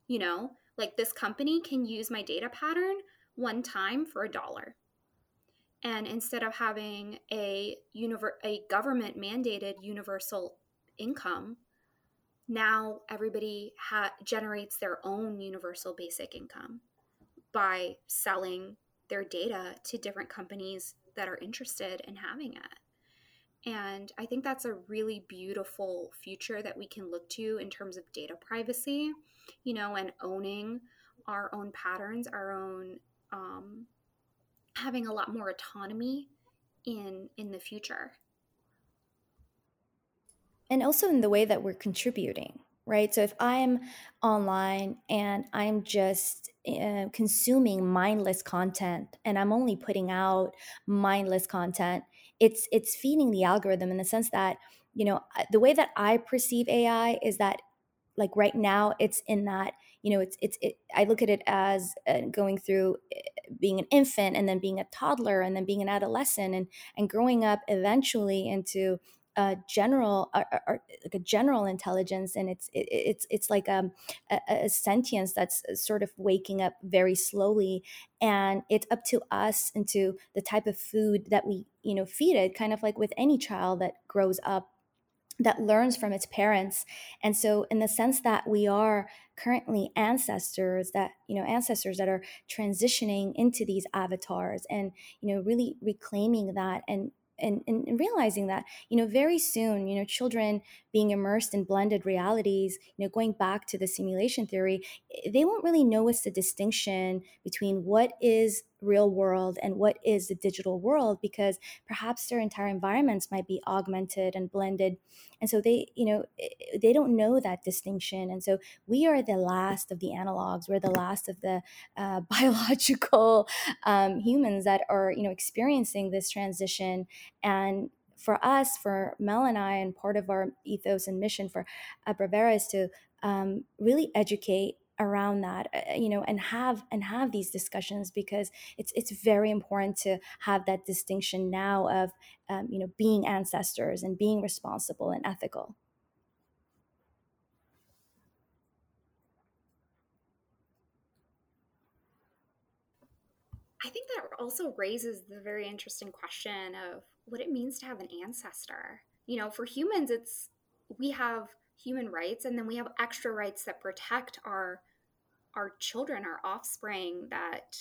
You know, like this company can use my data pattern one time for a dollar. And instead of having a univer- a government mandated universal income, now everybody ha- generates their own universal basic income by selling their data to different companies that are interested in having it. And I think that's a really beautiful future that we can look to in terms of data privacy, you know, and owning our own patterns, our own um, having a lot more autonomy in in the future. And also in the way that we're contributing, right? So if I'm online and I'm just uh, consuming mindless content and I'm only putting out mindless content, it's it's feeding the algorithm in the sense that you know the way that I perceive AI is that like right now it's in that you know it's it's it, I look at it as uh, going through eh, being an infant and then being a toddler and then being an adolescent and and growing up eventually into a general uh, like a general intelligence and it's it, it's it's like um, a, a, sentience that's uh, sort of waking up very slowly and it's up to us into the type of food that we you know feed it kind of like with any child that grows up that learns from its parents. And so in the sense that we are currently ancestors that you know ancestors that are transitioning into these avatars and you know really reclaiming that and and, and, realizing that you know very soon you know children being immersed in blended realities you know going back to the simulation theory they won't really know what's the distinction between what is real world and what is the digital world because perhaps their entire environments might be augmented and blended. And so they you know eh, they don't know that distinction. And so we are the last of the analogs. We're the last of the uh, biological um, humans that are you know experiencing this transition. And for us for mel and i and part of our ethos and mission for Abrevera is to um, really educate around that uh, you know and have and have these discussions because it's it's very important to have that distinction now of um, you know being ancestors and being responsible and ethical I think that also raises the very interesting question of what it means to have an ancestor. You know, for humans, it's we have human rights and then we have extra rights that protect our our children our offspring that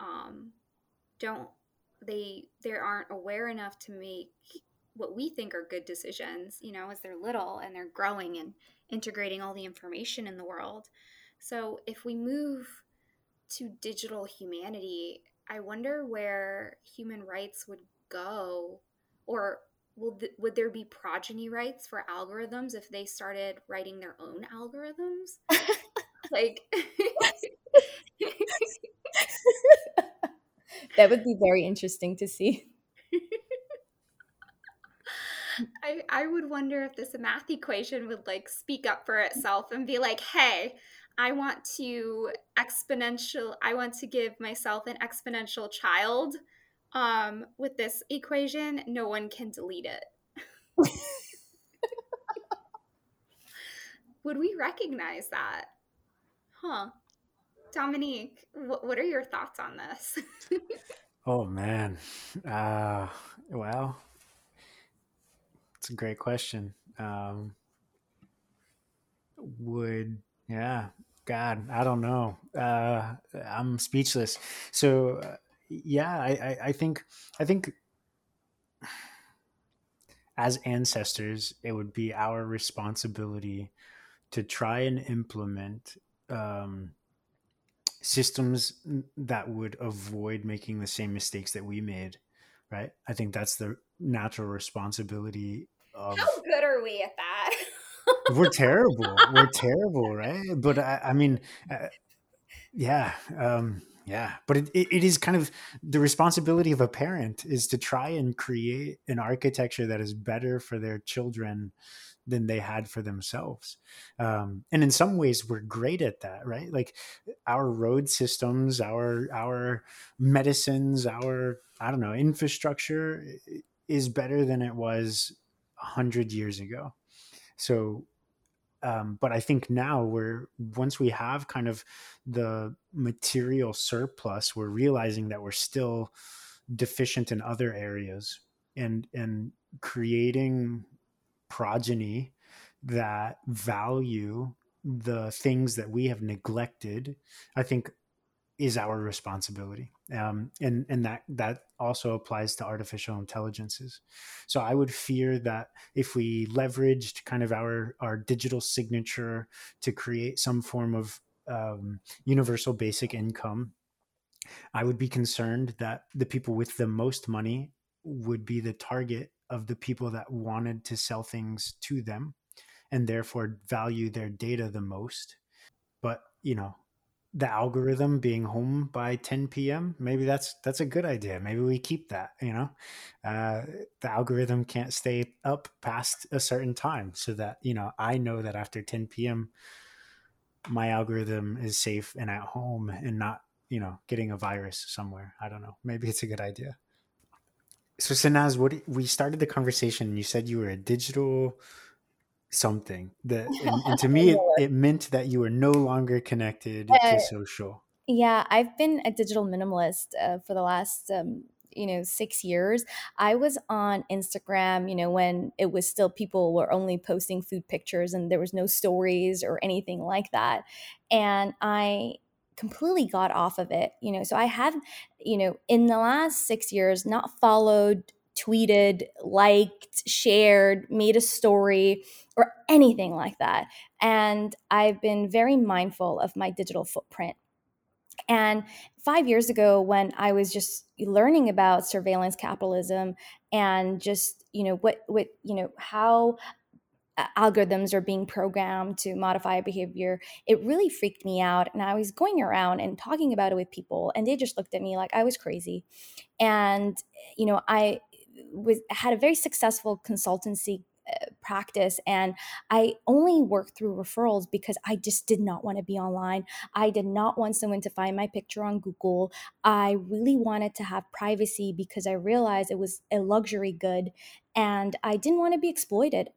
um, don't they they aren't aware enough to make what we think are good decisions, you know, as they're little and they're growing and integrating all the information in the world. So if we move to digital humanity, I wonder where human rights would go or will th- would there be progeny rights for algorithms if they started writing their own algorithms? like that would be very interesting to see. I, I would wonder if this math equation would like speak up for itself and be like, hey, I want to exponential, I want to give myself an exponential child um, with this equation. No one can delete it. would we recognize that? Huh. Dominique, what, what are your thoughts on this? oh, man. Uh, well, it's a great question. Um, would yeah, God, I don't know. Uh, I'm speechless. So, uh, yeah, I, I, I think I think as ancestors, it would be our responsibility to try and implement um, systems that would avoid making the same mistakes that we made. Right. I think that's the natural responsibility of how good are we at that we're terrible we're terrible right but i, I mean uh, yeah um yeah but it, it, is kind of the responsibility of a parent is to try and create an architecture that is better for their children than they had for themselves um, and in some ways we're great at that right like our road systems our our medicines our i don't know infrastructure is better than it was hundred years ago. So, um, but I think now we're once we have kind of the material surplus, we're realizing that we're still deficient in other areas, and and creating progeny that value the things that we have neglected. I think is our responsibility um, and and that that also applies to artificial intelligences. So i would fear that if we leveraged kind of our our digital signature to create some form of um, universal basic income i would be concerned that the people with the most money would be the target of the people that wanted to sell things to them and therefore value their data the most. But you know the algorithm being home by 10 p.m. Maybe that's that's a good idea. Maybe we keep that. You know, uh, the algorithm can't stay up past a certain time, so that you know I know that after 10 p.m. my algorithm is safe and at home and not you know getting a virus somewhere. I don't know. Maybe it's a good idea. So Sanaz, what we started the conversation. You said you were a digital something that and, and to me it, it, meant that you were no longer connected uh, to social. Yeah i've been a digital minimalist uh, for the last um, you know six years. I was on instagram you know when it was still people were only posting food pictures and there was no stories or anything like that and i completely got off of it you know so i have you know in the last six years not followed tweeted, liked, shared, made a story, or anything like that. And I've been very mindful of my digital footprint. And five years ago, when I was just learning about surveillance capitalism and just, you know, what, what, you know, how algorithms are being programmed to modify behavior it really freaked me out and i was going around and talking about it with people and they just looked at me like i was crazy and you know i was had a very successful consultancy uh, practice and i only worked through referrals because i just did not want to be online. I did not want someone to find my picture on google. I really wanted to have privacy because i realized it was a luxury good and i didn't want to be exploited.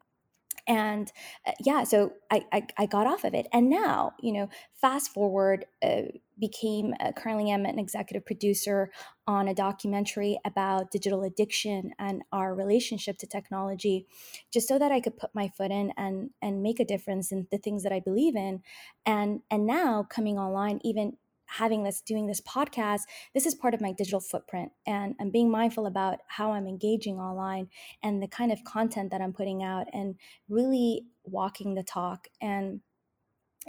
And uh, yeah so I, I, I got off of it. And now you know fast forward uh, became uh, currently am an executive producer on a documentary about digital addiction and our relationship to technology just so that i could put my foot in and and make a difference in the things that i believe in. And and now coming online even having this doing this podcast this is part of my digital footprint. And i'm being mindful about how i'm engaging online and the kind of content that i'm putting out and really walking the talk and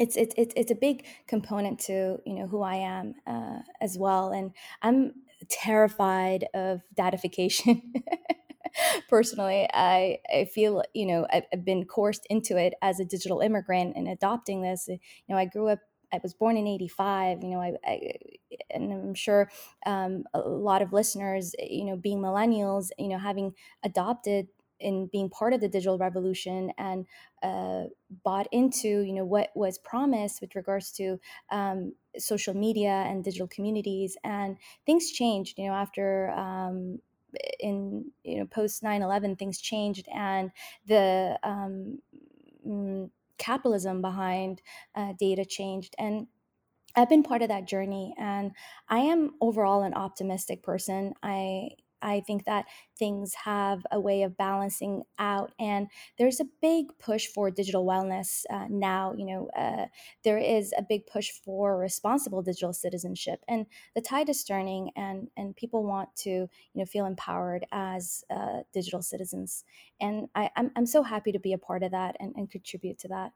it's it's it's, it's a big component to you know who i am uh, as well. And i'm terrified of datification. Personally i i feel you know I've, I've been coursed into it as a digital immigrant and adopting this. You know i grew up I was born in 85, you know, I, I and I'm sure um, a lot of listeners, you know, being millennials, you know, having adopted in being part of the digital revolution and uh, bought into you know what was promised with regards to um, social media and digital communities and things changed you know after um, in you know post 9-11 things changed and the um, mm, capitalism behind uh, data changed and I've been part of that journey and I am overall an optimistic person. I I think that things have a way of balancing out, and there's a big push for digital wellness uh, now. You know, uh, there is a big push for responsible digital citizenship, and the tide is turning, and and people want to you know feel empowered as uh, digital citizens, and I, I'm I'm so happy to be a part of that and, and contribute to that.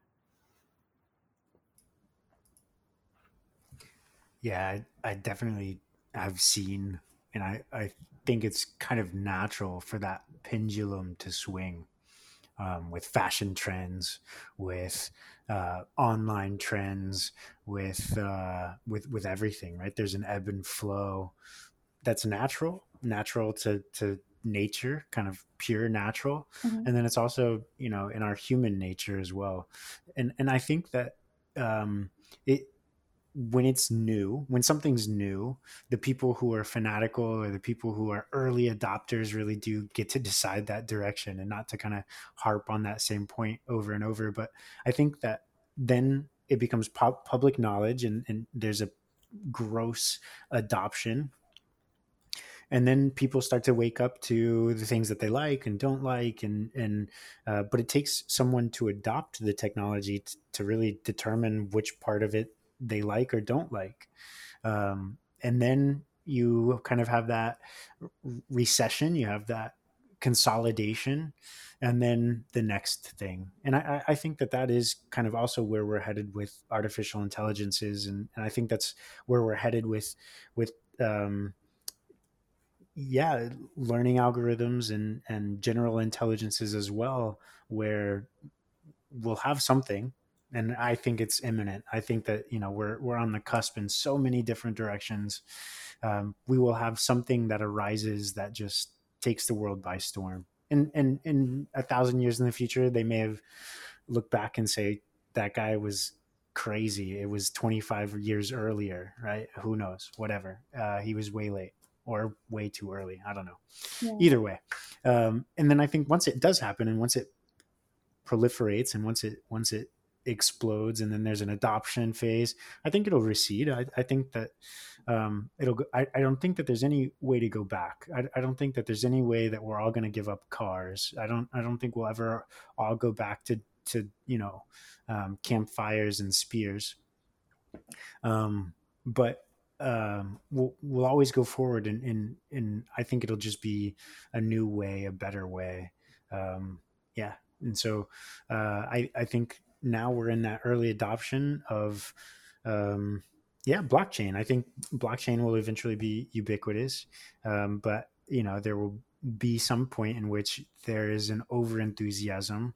Yeah, I, I definitely have seen, and I, I think it's kind of natural for that pendulum to swing um, with fashion trends, with uh, online trends, with uh, with with everything. Right? There's an ebb and flow that's natural, natural to to nature, kind of pure natural, mm-hmm. and then it's also you know in our human nature as well. And and I think that um, it when it's new, when something's new, the people who are fanatical or the people who are early adopters really do get to decide that direction and not to kind of harp on that same point over and over. But I think that then it becomes public knowledge and, and there's a gross adoption. And then people start to wake up to the things that they like and don't like, and and uh, but it takes someone to adopt the technology t- to really determine which part of it they like or don't like. Um, and then you kind of have that recession, you have that consolidation, and then the next thing. And I, I think that that is kind of also where we're headed with artificial intelligences, and, and I think that's where we're headed with with um, yeah, learning algorithms and and general intelligences as well, where we'll have something and I think it's imminent. I think that you know we're we're on the cusp in so many different directions. Um, we will have something that arises that just takes the world by storm. And and in a thousand years in the future, they may have looked back and say that guy was crazy. It was 25 years earlier, right? Who knows? Whatever. Uh, he was way late or way too early. I don't know. Yeah. Either way. Um, and then I think once it does happen and once it proliferates and once it once it explodes and then there's an adoption phase i think it'll recede. I, I think that um, it'll go, I, I don't think that there's any way to go back. I, I don't think that there's any way that we're all going to give up cars. I don't i don't think we'll ever all go back to to you know um, campfires and spears. Um, but um, we'll we'll always go forward and and and I think it'll just be a new way, a better way. Um, yeah, and so uh, I I think now we're in that early adoption of um, yeah blockchain. I think blockchain will eventually be ubiquitous um, but you know there will be some point in which there is an over enthusiasm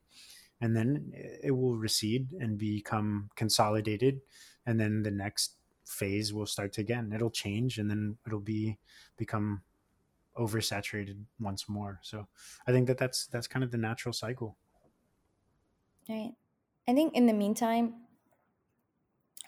and then it will recede and become consolidated and then the next phase will start again. It'll change and then it'll be become oversaturated once more. So i think that that's that's kind of the natural cycle. Right I think in the meantime,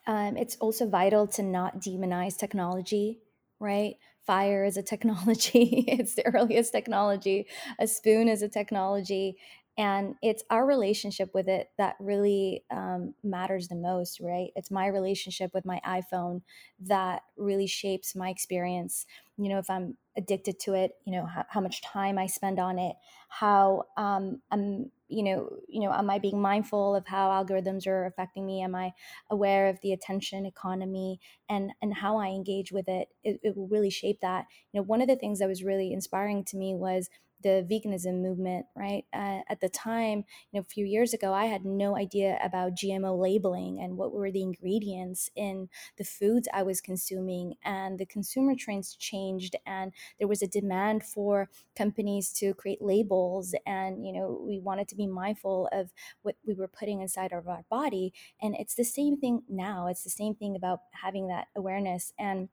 um, it's also vital to not demonize technology, right? Fire is a technology, it's the earliest technology. A spoon is a technology. And it's our relationship with it that really um, matters the most, right? It's my relationship with my iPhone that really shapes my experience. You know, if I'm addicted to it, you know, how, how much time I spend on it, how um, I'm you know you know am i being mindful of how algorithms are affecting me am i aware of the attention economy and and how i engage with it it, it will really shape that you know one of the things that was really inspiring to me was the veganism movement, right? Uh, at the time, you know, a few years ago, I had no idea about GMO labeling and what were the ingredients in the foods I was consuming. And the consumer trends changed, and there was a demand for companies to create labels. And, you know, we wanted to be mindful of what we were putting inside of our body. And it's the same thing now. It's the same thing about having that awareness. And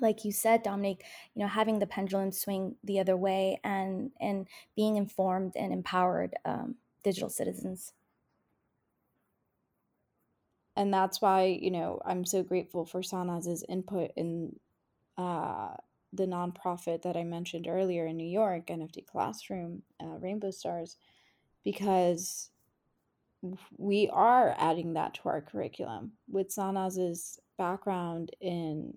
like you said dominique you know having the pendulum swing the other way and and being informed and empowered um, digital citizens. And that's why you know i'm so grateful for sanaz's input in uh, the nonprofit that i mentioned earlier in new york nft classroom uh, rainbow stars because we are adding that to our curriculum. With sanaz's background in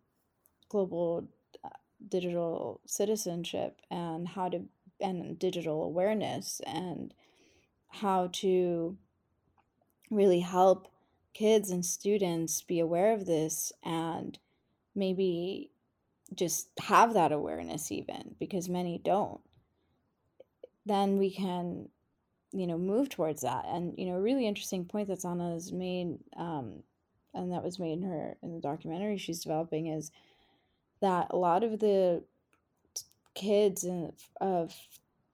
global uh, digital citizenship and how to and digital awareness and how to really help kids and students be aware of this and maybe just have that awareness even because many don't. Then we can you know move towards that. And you know a really interesting point that Sanaz has made um, and that was made in her in the documentary she's developing is that a lot of the kids of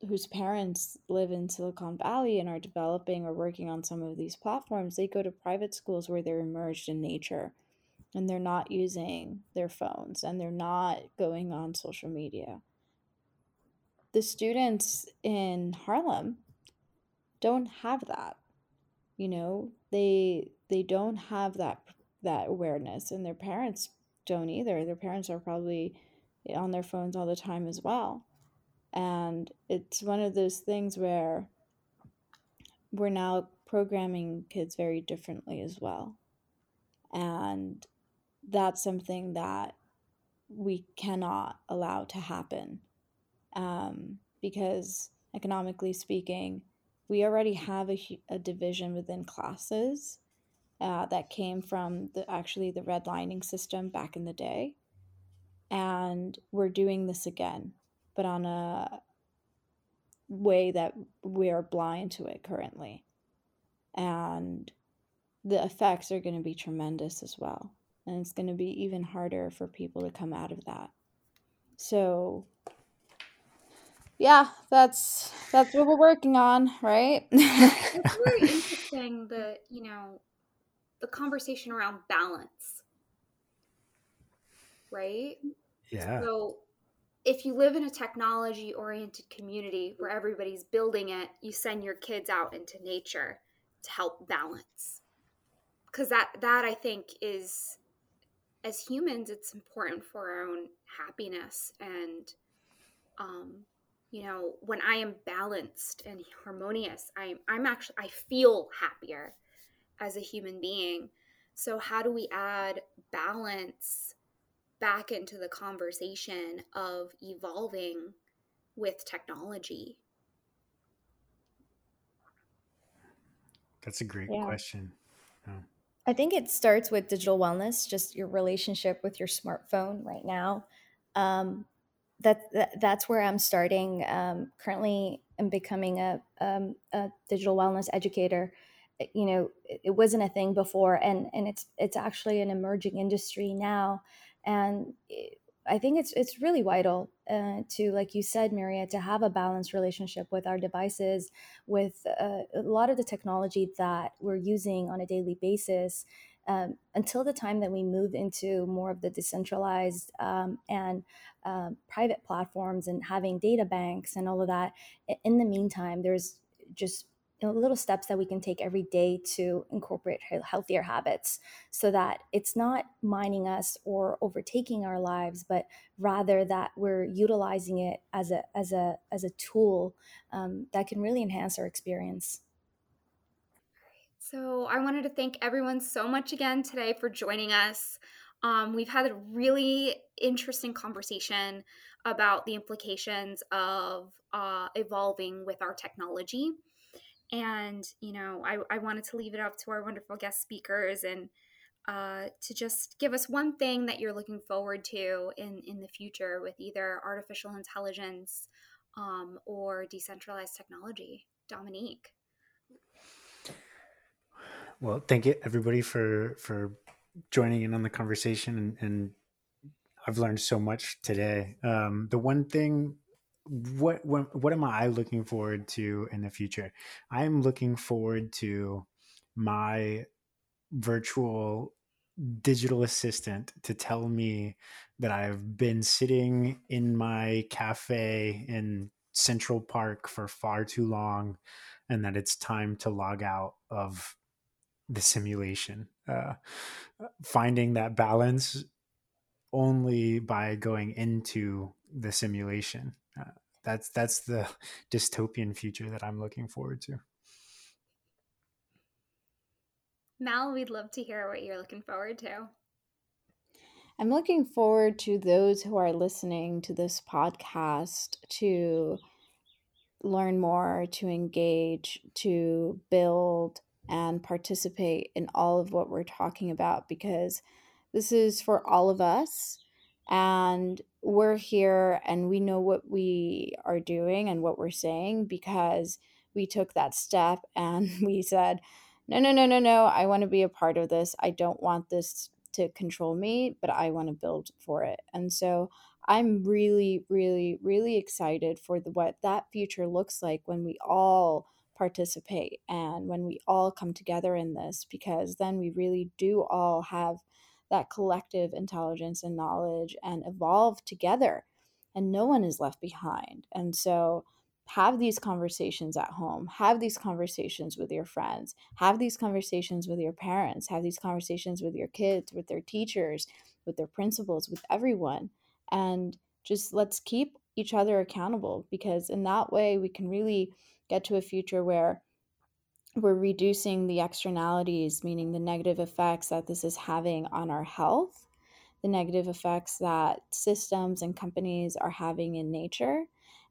whose parents live in Silicon Valley and are developing or working on some of these platforms, they go to private schools where they're immersed in nature and they're not using their phones and they're not going on social media. The students in Harlem don't have that. You know, they they don't have that that awareness and their parents don't either. Their parents are probably on their phones all the time as well. And it's one of those things where we're now programming kids very differently as well. And that's something that we cannot allow to happen um, because, economically speaking, we already have a, a division within classes uh, that came from the actually the redlining system back in the day, and we're doing this again, but on a way that we are blind to it currently, and the effects are going to be tremendous as well, and it's going to be even harder for people to come out of that. So yeah, that's that's what we're working on, right? it's really interesting that you know the conversation around balance. Right? Yeah. So if you live in a technology oriented community where everybody's building it, you send your kids out into nature to help balance. Cuz that that I think is as humans it's important for our own happiness and um you know when i am balanced and harmonious i'm i'm actually i feel happier as a human being. So, how do we add balance back into the conversation of evolving with technology? That's a great yeah. question. Oh. I think it starts with digital wellness, just your relationship with your smartphone right now. Um, that, that, that's where I'm starting. Um, currently, I'm becoming a, um, a digital wellness educator you know it wasn't a thing before and and it's it's actually an emerging industry now and i think it's it's really vital uh, to like you said maria to have a balanced relationship with our devices with uh, a lot of the technology that we're using on a daily basis um, until the time that we move into more of the decentralized um, and um, private platforms and having data banks and all of that in the meantime there's just you know, little steps that we can take every day to incorporate healthier habits so that it's not mining us or overtaking our lives but rather that we're utilizing it as a as a as a tool um, that can really enhance our experience. So i wanted to thank everyone so much again today for joining us. Um, we've had a really interesting conversation about the implications of uh, evolving with our technology And, you know, I, I wanted to leave it up to our wonderful guest speakers and uh, to just give us one thing that you're looking forward to in, in the future with either artificial intelligence um, or decentralized technology. Dominique. Well, thank you everybody for for joining in on the conversation and, and I've learned so much today. Um, the one thing what, what what am I looking forward to in the future? I'm looking forward to my virtual digital assistant to tell me that I've been sitting in my cafe in Central Park for far too long and that it's time to log out of the simulation. Uh, finding that balance only by going into the simulation. That's that's the dystopian future that I'm looking forward to. Mal, we'd love to hear what you're looking forward to. I'm looking forward to those who are listening to this podcast to learn more, to engage, to build and participate in all of what we're talking about because this is for all of us and we're here and we know what we are doing and what we're saying because we took that step and we said no no no no no i want to be a part of this. I don't want this to control me but i want to build for it. And so i'm really really really excited for the, what that future looks like when we all participate and when we all come together in this because then we really do all have that collective intelligence and knowledge and evolve together and no one is left behind. And so have these conversations at home have these conversations with your friends have these conversations with your parents have these conversations with your kids with their teachers with their principals with everyone and just let's keep each other accountable because in that way we can really get to a future where we're reducing the externalities, meaning the negative effects that this is having on our health, the negative effects that systems and companies are having in nature.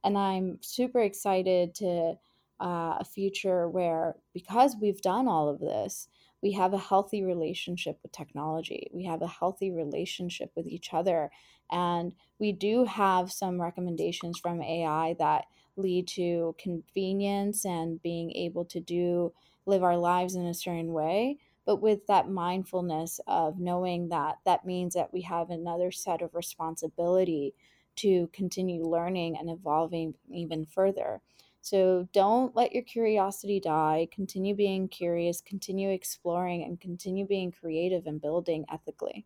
And I'm super excited to uh, a future where, because we've done all of this, we have a healthy relationship with technology. We have a healthy relationship with each other. And we do have some recommendations from AI that lead to convenience and being able to do live our lives in a certain way but with that mindfulness of knowing that that means that we have another set of responsibility to continue learning and evolving even further. So don't let your curiosity die. Continue being curious continue exploring and continue being creative and building ethically.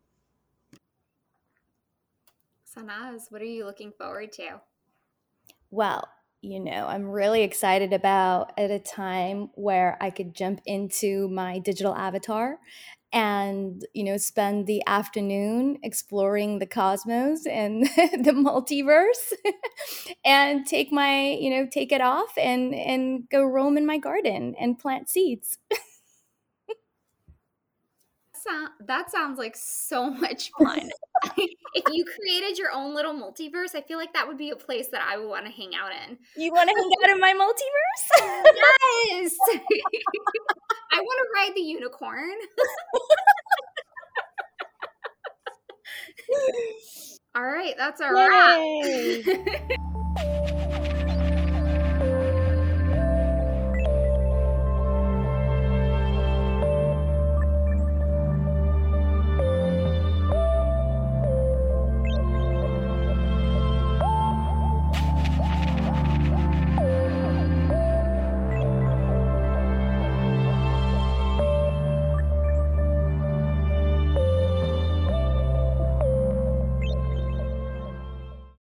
Sanaz what are you looking forward to? Well you know, I'm really excited about at a time where I could jump into my digital avatar and, you know, spend the afternoon exploring the cosmos and the multiverse and take my, you know, take it off and and go roam in my garden and plant seeds. that sounds like so much fun. if you created your own little multiverse, I feel like that would be a place that I would want to hang out in. You want to hang out in my multiverse? yes. I want to ride the unicorn. all right, that's our wrap.